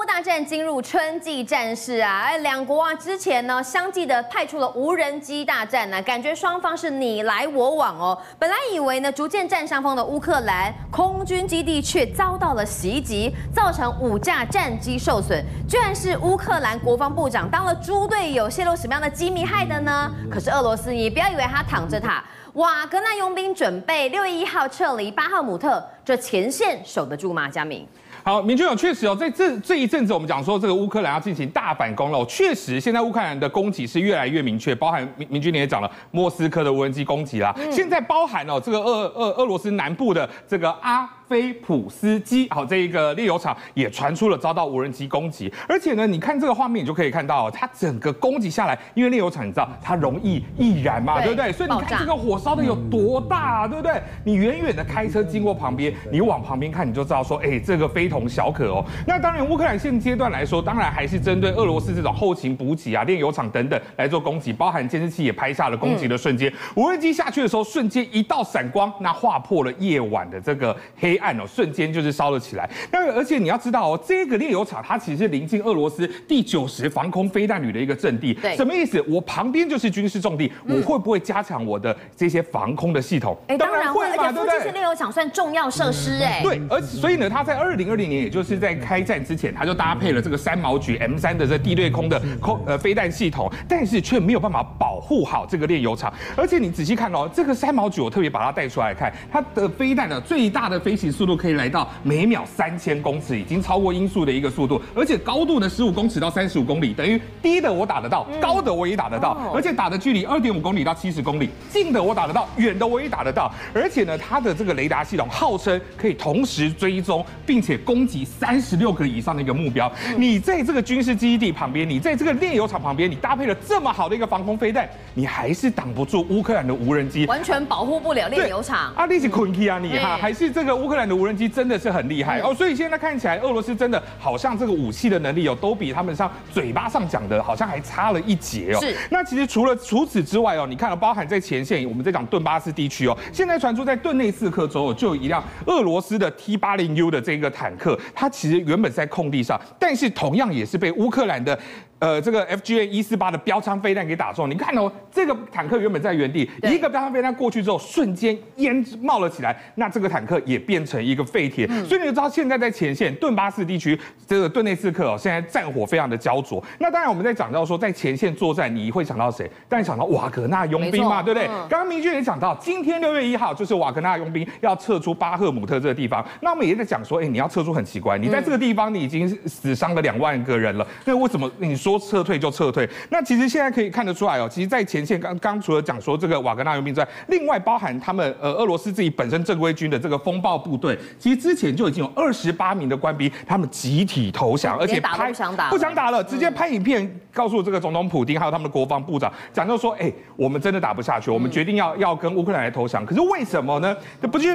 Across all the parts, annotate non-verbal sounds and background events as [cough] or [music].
乌大战进入春季战事啊！哎，两国啊之前呢相继的派出了无人机大战呢、感觉双方是你来我往哦。本来以为呢逐渐占上风的乌克兰空军基地却遭到了袭击，造成五架战机受损，居然是乌克兰国防部长当了猪队友，泄露什么样的机密害的呢？可是俄罗斯，你不要以为他躺着他，瓦格纳佣兵准备六月一号撤离巴赫姆特，这前线守得住吗？佳明。好，明君有确实哦，在这这一阵子，我们讲说这个乌克兰要进行大反攻了。确实，现在乌克兰的攻击是越来越明确，包含明明君你也讲了，莫斯科的无人机攻击啦，现在包含哦这个俄俄俄罗斯南部的这个阿。菲普斯基，好，这一个炼油厂也传出了遭到无人机攻击，而且呢，你看这个画面，你就可以看到，它整个攻击下来，因为炼油厂你知道它容易易燃嘛，对不对？所以你看这个火烧的有多大，对不对？你远远的开车经过旁边，你往旁边看，你就知道说，哎，这个非同小可哦。那当然，乌克兰现阶段来说，当然还是针对俄罗斯这种后勤补给啊、炼油厂等等来做攻击，包含监视器也拍下了攻击的瞬间，无人机下去的时候，瞬间一道闪光，那划破了夜晚的这个黑。暗哦，瞬间就是烧了起来。那而且你要知道哦，这个炼油厂它其实是临近俄罗斯第九十防空飞弹旅的一个阵地。对，什么意思？我旁边就是军事重地，我会不会加强我的这些防空的系统？哎，当然会嘛，对不对？而且说这些炼油厂，算重要设施哎。对，而所以呢，它在二零二零年，也就是在开战之前，它就搭配了这个三毛局 M 三的这地对空的空呃飞弹系统，但是却没有办法保护好这个炼油厂。而且你仔细看哦，这个三毛局，我特别把它带出来看，它的飞弹呢，最大的飞行。速度可以来到每秒三千公尺，已经超过音速的一个速度，而且高度呢十五公尺到三十五公里，等于低的我打得到，高的我也打得到，而且打的距离二点五公里到七十公里，近的我打得到，远的我也打得到，而且呢，它的这个雷达系统号称可以同时追踪，并且攻击三十六个以上的一个目标。你在这个军事基地旁边，你在这个炼油厂旁边，你搭配了这么好的一个防空飞弹，你还是挡不住乌克兰的无人机，完全保护不了炼油厂。啊，你是困气啊你哈，还是这个乌克兰？的无人机真的是很厉害哦，所以现在看起来，俄罗斯真的好像这个武器的能力哦，都比他们上嘴巴上讲的，好像还差了一截哦。是。那其实除了除此之外哦，你看了，包含在前线，我们在讲顿巴斯地区哦，现在传出在顿内茨克州就有一辆俄罗斯的 T 八零 U 的这个坦克，它其实原本在空地上，但是同样也是被乌克兰的。呃，这个 FGA 一四八的标枪飞弹给打中，你看哦，这个坦克原本在原地，一个标枪飞弹过去之后，瞬间烟冒了起来，那这个坦克也变成一个废铁。嗯、所以你就知道，现在在前线顿巴斯地区，这个顿内茨克哦，现在战火非常的焦灼。那当然，我们在讲到说，在前线作战，你会想到谁？当然想到瓦格纳佣兵嘛，对不对？刚刚明君也讲到，今天六月一号就是瓦格纳佣兵要撤出巴赫姆特这个地方。那我们也在讲说，哎，你要撤出很奇怪，你在这个地方你已经死伤了两万个人了，那为什么你说？说撤退就撤退，那其实现在可以看得出来哦。其实，在前线刚刚除了讲说这个瓦格纳佣兵之外，另外包含他们呃俄罗斯自己本身正规军的这个风暴部队，其实之前就已经有二十八名的官兵，他们集体投降，而且拍不想打，不想打了，直接拍影片告诉这个总统普丁还有他们的国防部长，讲就说，哎，我们真的打不下去，我们决定要要跟乌克兰来投降。可是为什么呢？不就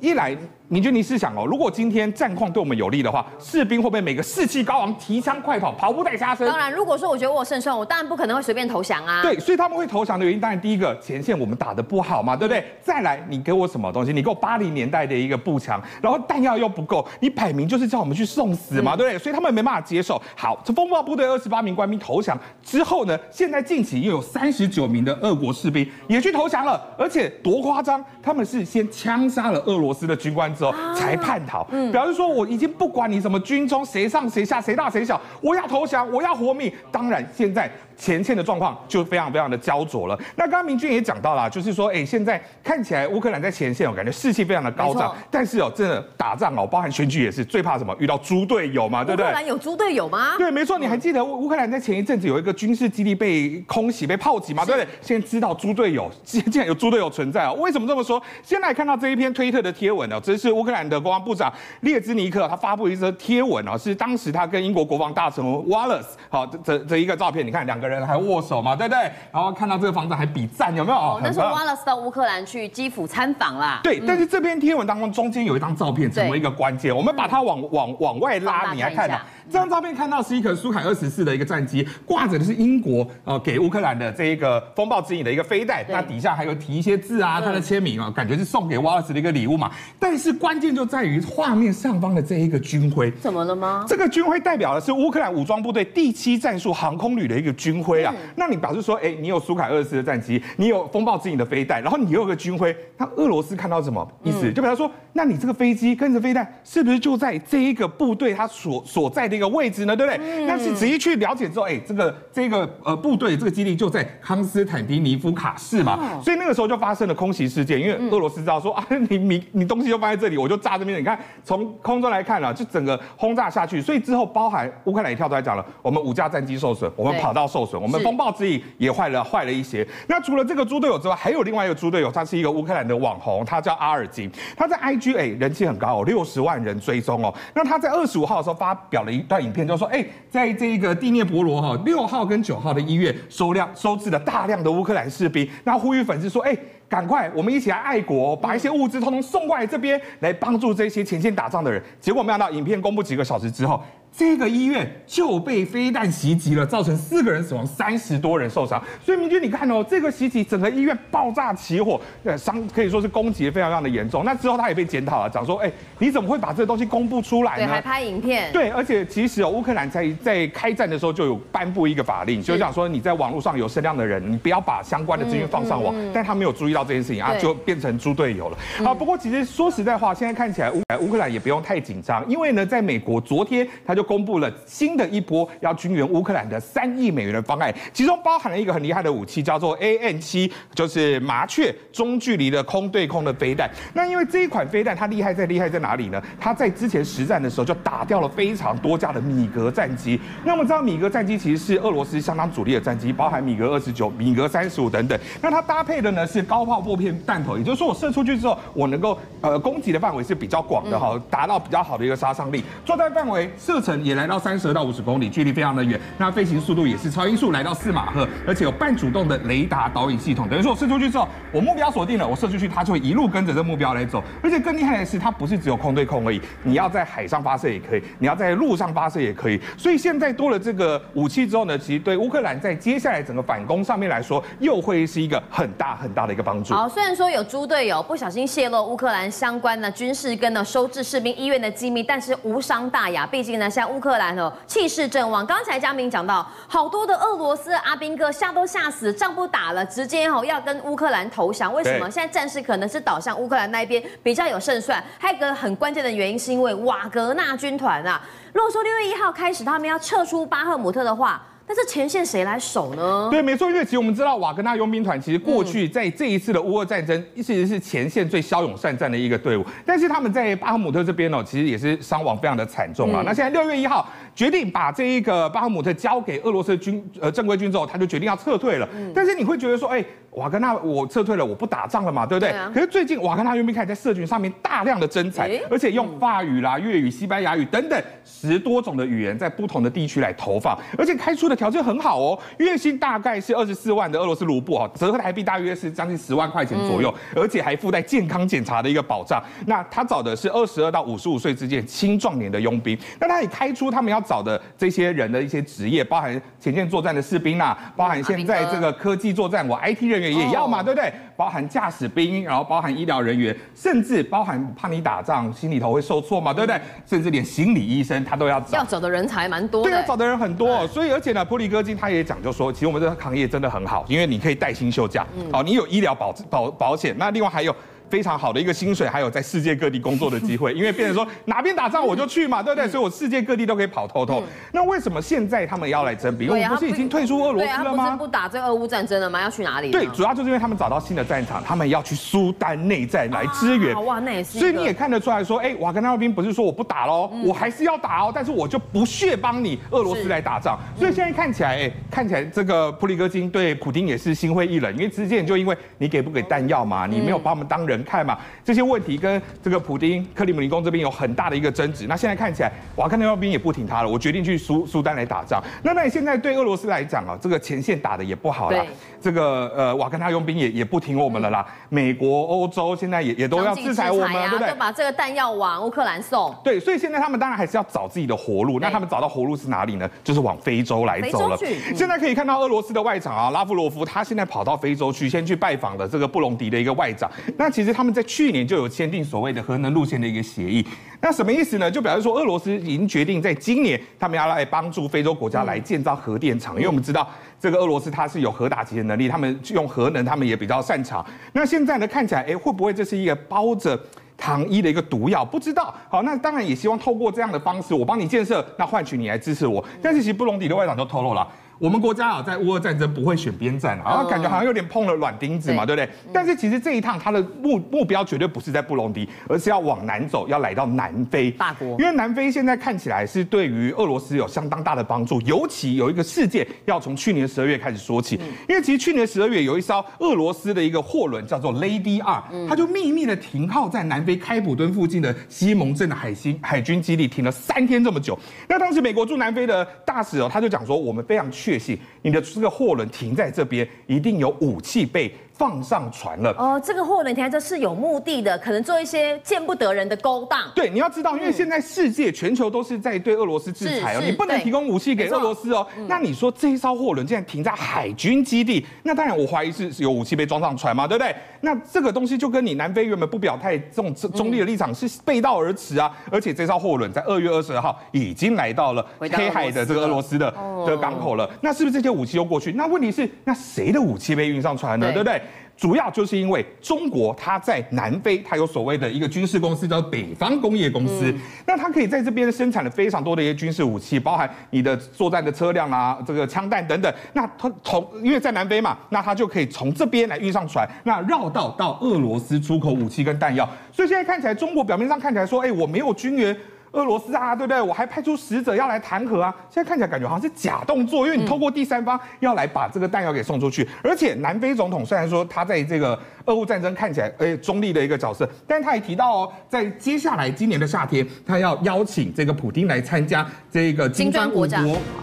一来，明君你试想哦，如果今天战况对我们有利的话，士兵会不会每个士气高昂，提枪快跑，跑步带杀生？当然，如果说我觉得我胜算，我当然不可能会随便投降啊。对，所以他们会投降的原因，当然第一个前线我们打的不好嘛，对不对？再来，你给我什么东西？你给我八零年代的一个步枪，然后弹药又不够，你摆明就是叫我们去送死嘛，对不对？所以他们没办法接受。好，这风暴部队二十八名官兵投降之后呢，现在近期又有三十九名的俄国士兵也去投降了，而且多夸张，他们是先枪杀了俄罗斯的军官之后才叛。逃，嗯，表示说我已经不管你什么军中谁上谁下谁大谁小，我要投降，我要活命。当然，现在。前线的状况就非常非常的焦灼了。那刚刚明君也讲到了，就是说，哎，现在看起来乌克兰在前线，我感觉士气非常的高涨。但是哦，真的打仗哦，包含选举也是最怕什么？遇到猪队友嘛，对不对？乌克兰有猪队友吗？对，没错。你还记得乌克兰在前一阵子有一个军事基地被空袭、被炮击嘛，对不对？现在知道猪队友，[laughs] 竟然有猪队友存在哦。为什么这么说？先来看到这一篇推特的贴文哦，这是乌克兰的国防部长列兹尼克他发布一则贴文哦，是当时他跟英国国防大臣 Wallace 好这这这一个照片，你看两个人还握手嘛。对不对？然后看到这个房子还比赞，有没有？哦，那时候瓦勒斯到乌克兰去基辅参访啦。对，嗯、但是这篇贴文当中中间有一张照片成为一个关键，我们把它往往往外拉，你来看啊。这张照片看到是一颗苏凯二十四的一个战机，挂着的是英国呃给乌克兰的这一个风暴之影的一个飞弹，那底下还有提一些字啊，他的签名啊，感觉是送给瓦尔斯的一个礼物嘛。但是关键就在于画面上方的这一个军徽，怎么了吗？这个军徽代表的是乌克兰武装部队第七战术航空旅的一个军徽啊。那你表示说，哎，你有苏凯二十四的战机，你有风暴之影的飞弹，然后你又有个军徽，那俄罗斯看到什么意思？就比方说，那你这个飞机跟着飞弹，是不是就在这一个部队它所所在的一个位置呢？对不对？但是仔细去了解之后，哎，这个这个呃部队这个基地就在康斯坦丁尼夫卡市嘛，所以那个时候就发生了空袭事件，因为俄罗斯知道说 [laughs] 啊，你你你东西就放在这里，我就炸这边。你看从空中来看了，就整个轰炸下去，所以之后包含乌克兰也跳出来讲了，我们五架战机受损，我们跑道受损，我们风暴之翼也坏了坏了一些。那除了这个猪队友之外，还有另外一个猪队友，他是一个乌克兰的网红，他叫阿尔金，他在 IG 哎人气很高哦，六十万人追踪哦。那他在二十五号的时候发表了一段影片，就说哎，在这个第聂伯罗哈六号跟九号的医院收量收治了大量的乌克兰士兵，那呼吁粉丝说哎，赶快我们一起来爱国，把一些物资通通送过来这边来帮助这些前线打仗的人。结果没想到，影片公布几个小时之后。这个医院就被飞弹袭击了，造成四个人死亡，三十多人受伤。所以明君，你看哦，这个袭击整个医院爆炸起火，呃，伤可以说是攻击非常非常的严重。那之后他也被检讨了，讲说，哎，你怎么会把这个东西公布出来呢？对，还拍影片。对，而且其实哦，乌克兰在在开战的时候就有颁布一个法令，就是讲说你在网络上有声量的人，你不要把相关的资讯放上网。嗯嗯嗯、但他没有注意到这件事情啊，就变成猪队友了。啊，不过其实说实在话，现在看起来乌乌克兰也不用太紧张，因为呢，在美国昨天他就公布了。新的一波要军援乌克兰的三亿美元的方案，其中包含了一个很厉害的武器，叫做 AN 七，就是麻雀中距离的空对空的飞弹。那因为这一款飞弹它厉害在厉害在哪里呢？它在之前实战的时候就打掉了非常多架的米格战机。那我们知道米格战机其实是俄罗斯相当主力的战机，包含米格二十九、米格三十五等等。那它搭配的呢是高炮破片弹头，也就是说我射出去之后，我能够呃攻击的范围是比较广的哈，达到比较好的一个杀伤力。作战范围射程也来到三十。到五十公里，距离非常的远。那飞行速度也是超音速，来到四马赫，而且有半主动的雷达导引系统。等于说，我射出去之后，我目标锁定了，我射出去，它就会一路跟着这目标来走。而且更厉害的是，它不是只有空对空而已，你要在海上发射也可以，你要在路上发射也可以。所以现在多了这个武器之后呢，其实对乌克兰在接下来整个反攻上面来说，又会是一个很大很大的一个帮助。好，虽然说有猪队友不小心泄露乌克兰相关的军事跟呢收治士兵医院的机密，但是无伤大雅。毕竟呢，像乌克兰哦。气势正旺，刚才嘉明讲到，好多的俄罗斯阿兵哥吓都吓死，仗不打了，直接吼要跟乌克兰投降。为什么？现在战事可能是倒向乌克兰那一边比较有胜算。还有一个很关键的原因，是因为瓦格纳军团啊。如果说六月一号开始他们要撤出巴赫姆特的话，那这前线谁来守呢？对，没错，因为其实我们知道瓦格纳佣兵团其实过去在这一次的乌俄战争，其实是前线最骁勇善战的一个队伍。但是他们在巴赫姆特这边呢，其实也是伤亡非常的惨重啊。那现在六月一号决定把这一个巴赫姆特交给俄罗斯军呃正规军之后，他就决定要撤退了。但是你会觉得说，哎。瓦格纳，我撤退了，我不打仗了嘛，对不对？可是最近瓦格纳佣兵开始在社群上面大量的征才，欸、而且用法语啦、粤语、西班牙语等等十多种的语言，在不同的地区来投放，而且开出的条件很好哦，月薪大概是二十四万的俄罗斯卢布哦，折合台币大约是将近十万块钱左右，嗯、而且还附带健康检查的一个保障。那他找的是二十二到五十五岁之间青壮年的佣兵，那他也开出他们要找的这些人的一些职业，包含前线作战的士兵呐，包含现在这个科技作战，我 IT 人员也要嘛，对不对？包含驾驶兵，然后包含医疗人员，甚至包含怕你打仗心里头会受挫嘛，对不对？甚至连心理医生他都要找，要找的人才蛮多的，对，要找的人很多。所以而且呢，普里戈金他也讲，就说其实我们这个行业真的很好，因为你可以带薪休假，好，你有医疗保保保险，那另外还有。非常好的一个薪水，还有在世界各地工作的机会，[laughs] 因为变成说哪边打仗我就去嘛，对不对？所以我世界各地都可以跑透透。那为什么现在他们要来征兵？我们不是已经退出俄罗斯了吗？不是不打这俄乌战争了吗？要去哪里？对，主要就是因为他们找到新的战场，他们要去苏丹内战来支援。哇，那也是。所以你也看得出来说，哎，瓦格纳兵不是说我不打喽，我还是要打哦，但是我就不屑帮你俄罗斯来打仗。所以现在看起来，哎，看起来这个普里戈金对普丁也是心灰意冷，因为之前就因为你给不给弹药嘛，你没有把我们当人人看嘛，这些问题跟这个普丁、克里姆林宫这边有很大的一个争执。那现在看起来，瓦格纳佣兵也不挺他了，我决定去苏苏丹来打仗。那那现在对俄罗斯来讲啊，这个前线打的也不好了，这个呃瓦格纳佣兵也也不挺我们了啦。美国、欧洲现在也也都要制裁我们，对不对？就把这个弹药往乌克兰送。对，所以现在他们当然还是要找自己的活路。那他们找到活路是哪里呢？就是往非洲来走了。现在可以看到俄罗斯的外长啊，拉夫罗夫，他现在跑到非洲去，先去拜访了这个布隆迪的一个外长。那其实他们在去年就有签订所谓的核能路线的一个协议。那什么意思呢？就表示说，俄罗斯已经决定在今年，他们要来帮助非洲国家来建造核电厂，因为我们知道这个俄罗斯它是有核打击的能力，他们用核能，他们也比较擅长。那现在呢，看起来，哎，会不会这是一个包着糖衣的一个毒药？不知道。好，那当然也希望透过这样的方式，我帮你建设，那换取你来支持我。但是其实布隆迪的外长就透露了。我们国家啊，在乌俄战争不会选边站啊，感觉好像有点碰了软钉子嘛，对不对？但是其实这一趟他的目目标绝对不是在布隆迪，而是要往南走，要来到南非大国。因为南非现在看起来是对于俄罗斯有相当大的帮助，尤其有一个事件要从去年十二月开始说起。因为其实去年十二月有一艘俄罗斯的一个货轮叫做 Lady R，它就秘密的停靠在南非开普敦附近的西蒙镇的海星海军基地，停了三天这么久。那当时美国驻南非的大使哦，他就讲说，我们非常确。确信你的这个货轮停在这边，一定有武器被放上船了哦，这个货轮停在这是有目的的，可能做一些见不得人的勾当。对，你要知道，因为现在世界全球都是在对俄罗斯制裁哦，你不能提供武器给俄罗斯哦。那你说这一艘货轮竟然停在海军基地，那当然我怀疑是有武器被装上船嘛，对不对？那这个东西就跟你南非原本不表态这种中立的立场是背道而驰啊。而且这艘货轮在二月二十二号已经来到了黑海的这个俄罗斯的的港口了，那是不是这些武器又过去？那问题是，那谁的武器被运上船呢？对不对？主要就是因为中国，它在南非，它有所谓的一个军事公司，叫北方工业公司。那它可以在这边生产了非常多的一些军事武器，包含你的作战的车辆啊，这个枪弹等等。那它从因为在南非嘛，那它就可以从这边来运上船，那绕道到俄罗斯出口武器跟弹药。所以现在看起来，中国表面上看起来说，哎，我没有军援。俄罗斯啊，对不对？我还派出使者要来谈和啊，现在看起来感觉好像是假动作，因为你透过第三方要来把这个弹药给送出去。而且南非总统虽然说他在这个俄乌战争看起来诶中立的一个角色，但他也提到哦，在接下来今年的夏天，他要邀请这个普京来参加这个金砖五国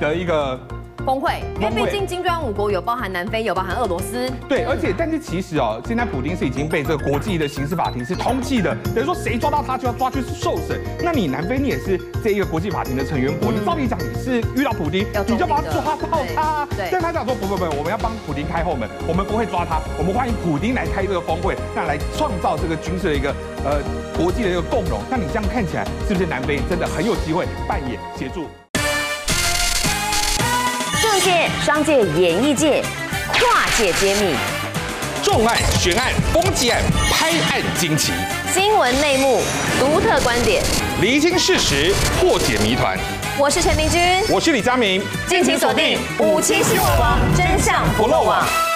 的一个。峰会，因为毕竟金砖五国有包含南非，有包含俄罗斯。对，而且但是其实哦，现在普京是已经被这个国际的刑事法庭是通缉的，等于说谁抓到他就要抓去受审。那你南非你也是这一个国际法庭的成员国，你照理讲你是遇到普丁，你就把他抓到他。对。但他讲说不不不，我们要帮普丁开后门，我们不会抓他，我们欢迎普丁来开这个峰会，那来创造这个军事的一个呃国际的一个共荣。那你这样看起来是不是南非真的很有机会扮演协助？政界、商界、演艺界，跨界揭秘，重案、悬案、攻击案、拍案惊奇，新闻内幕、独特观点，厘清事实，破解谜团。我是陈明君，我是李佳明，敬请锁定《五七新闻网》，真相不漏网。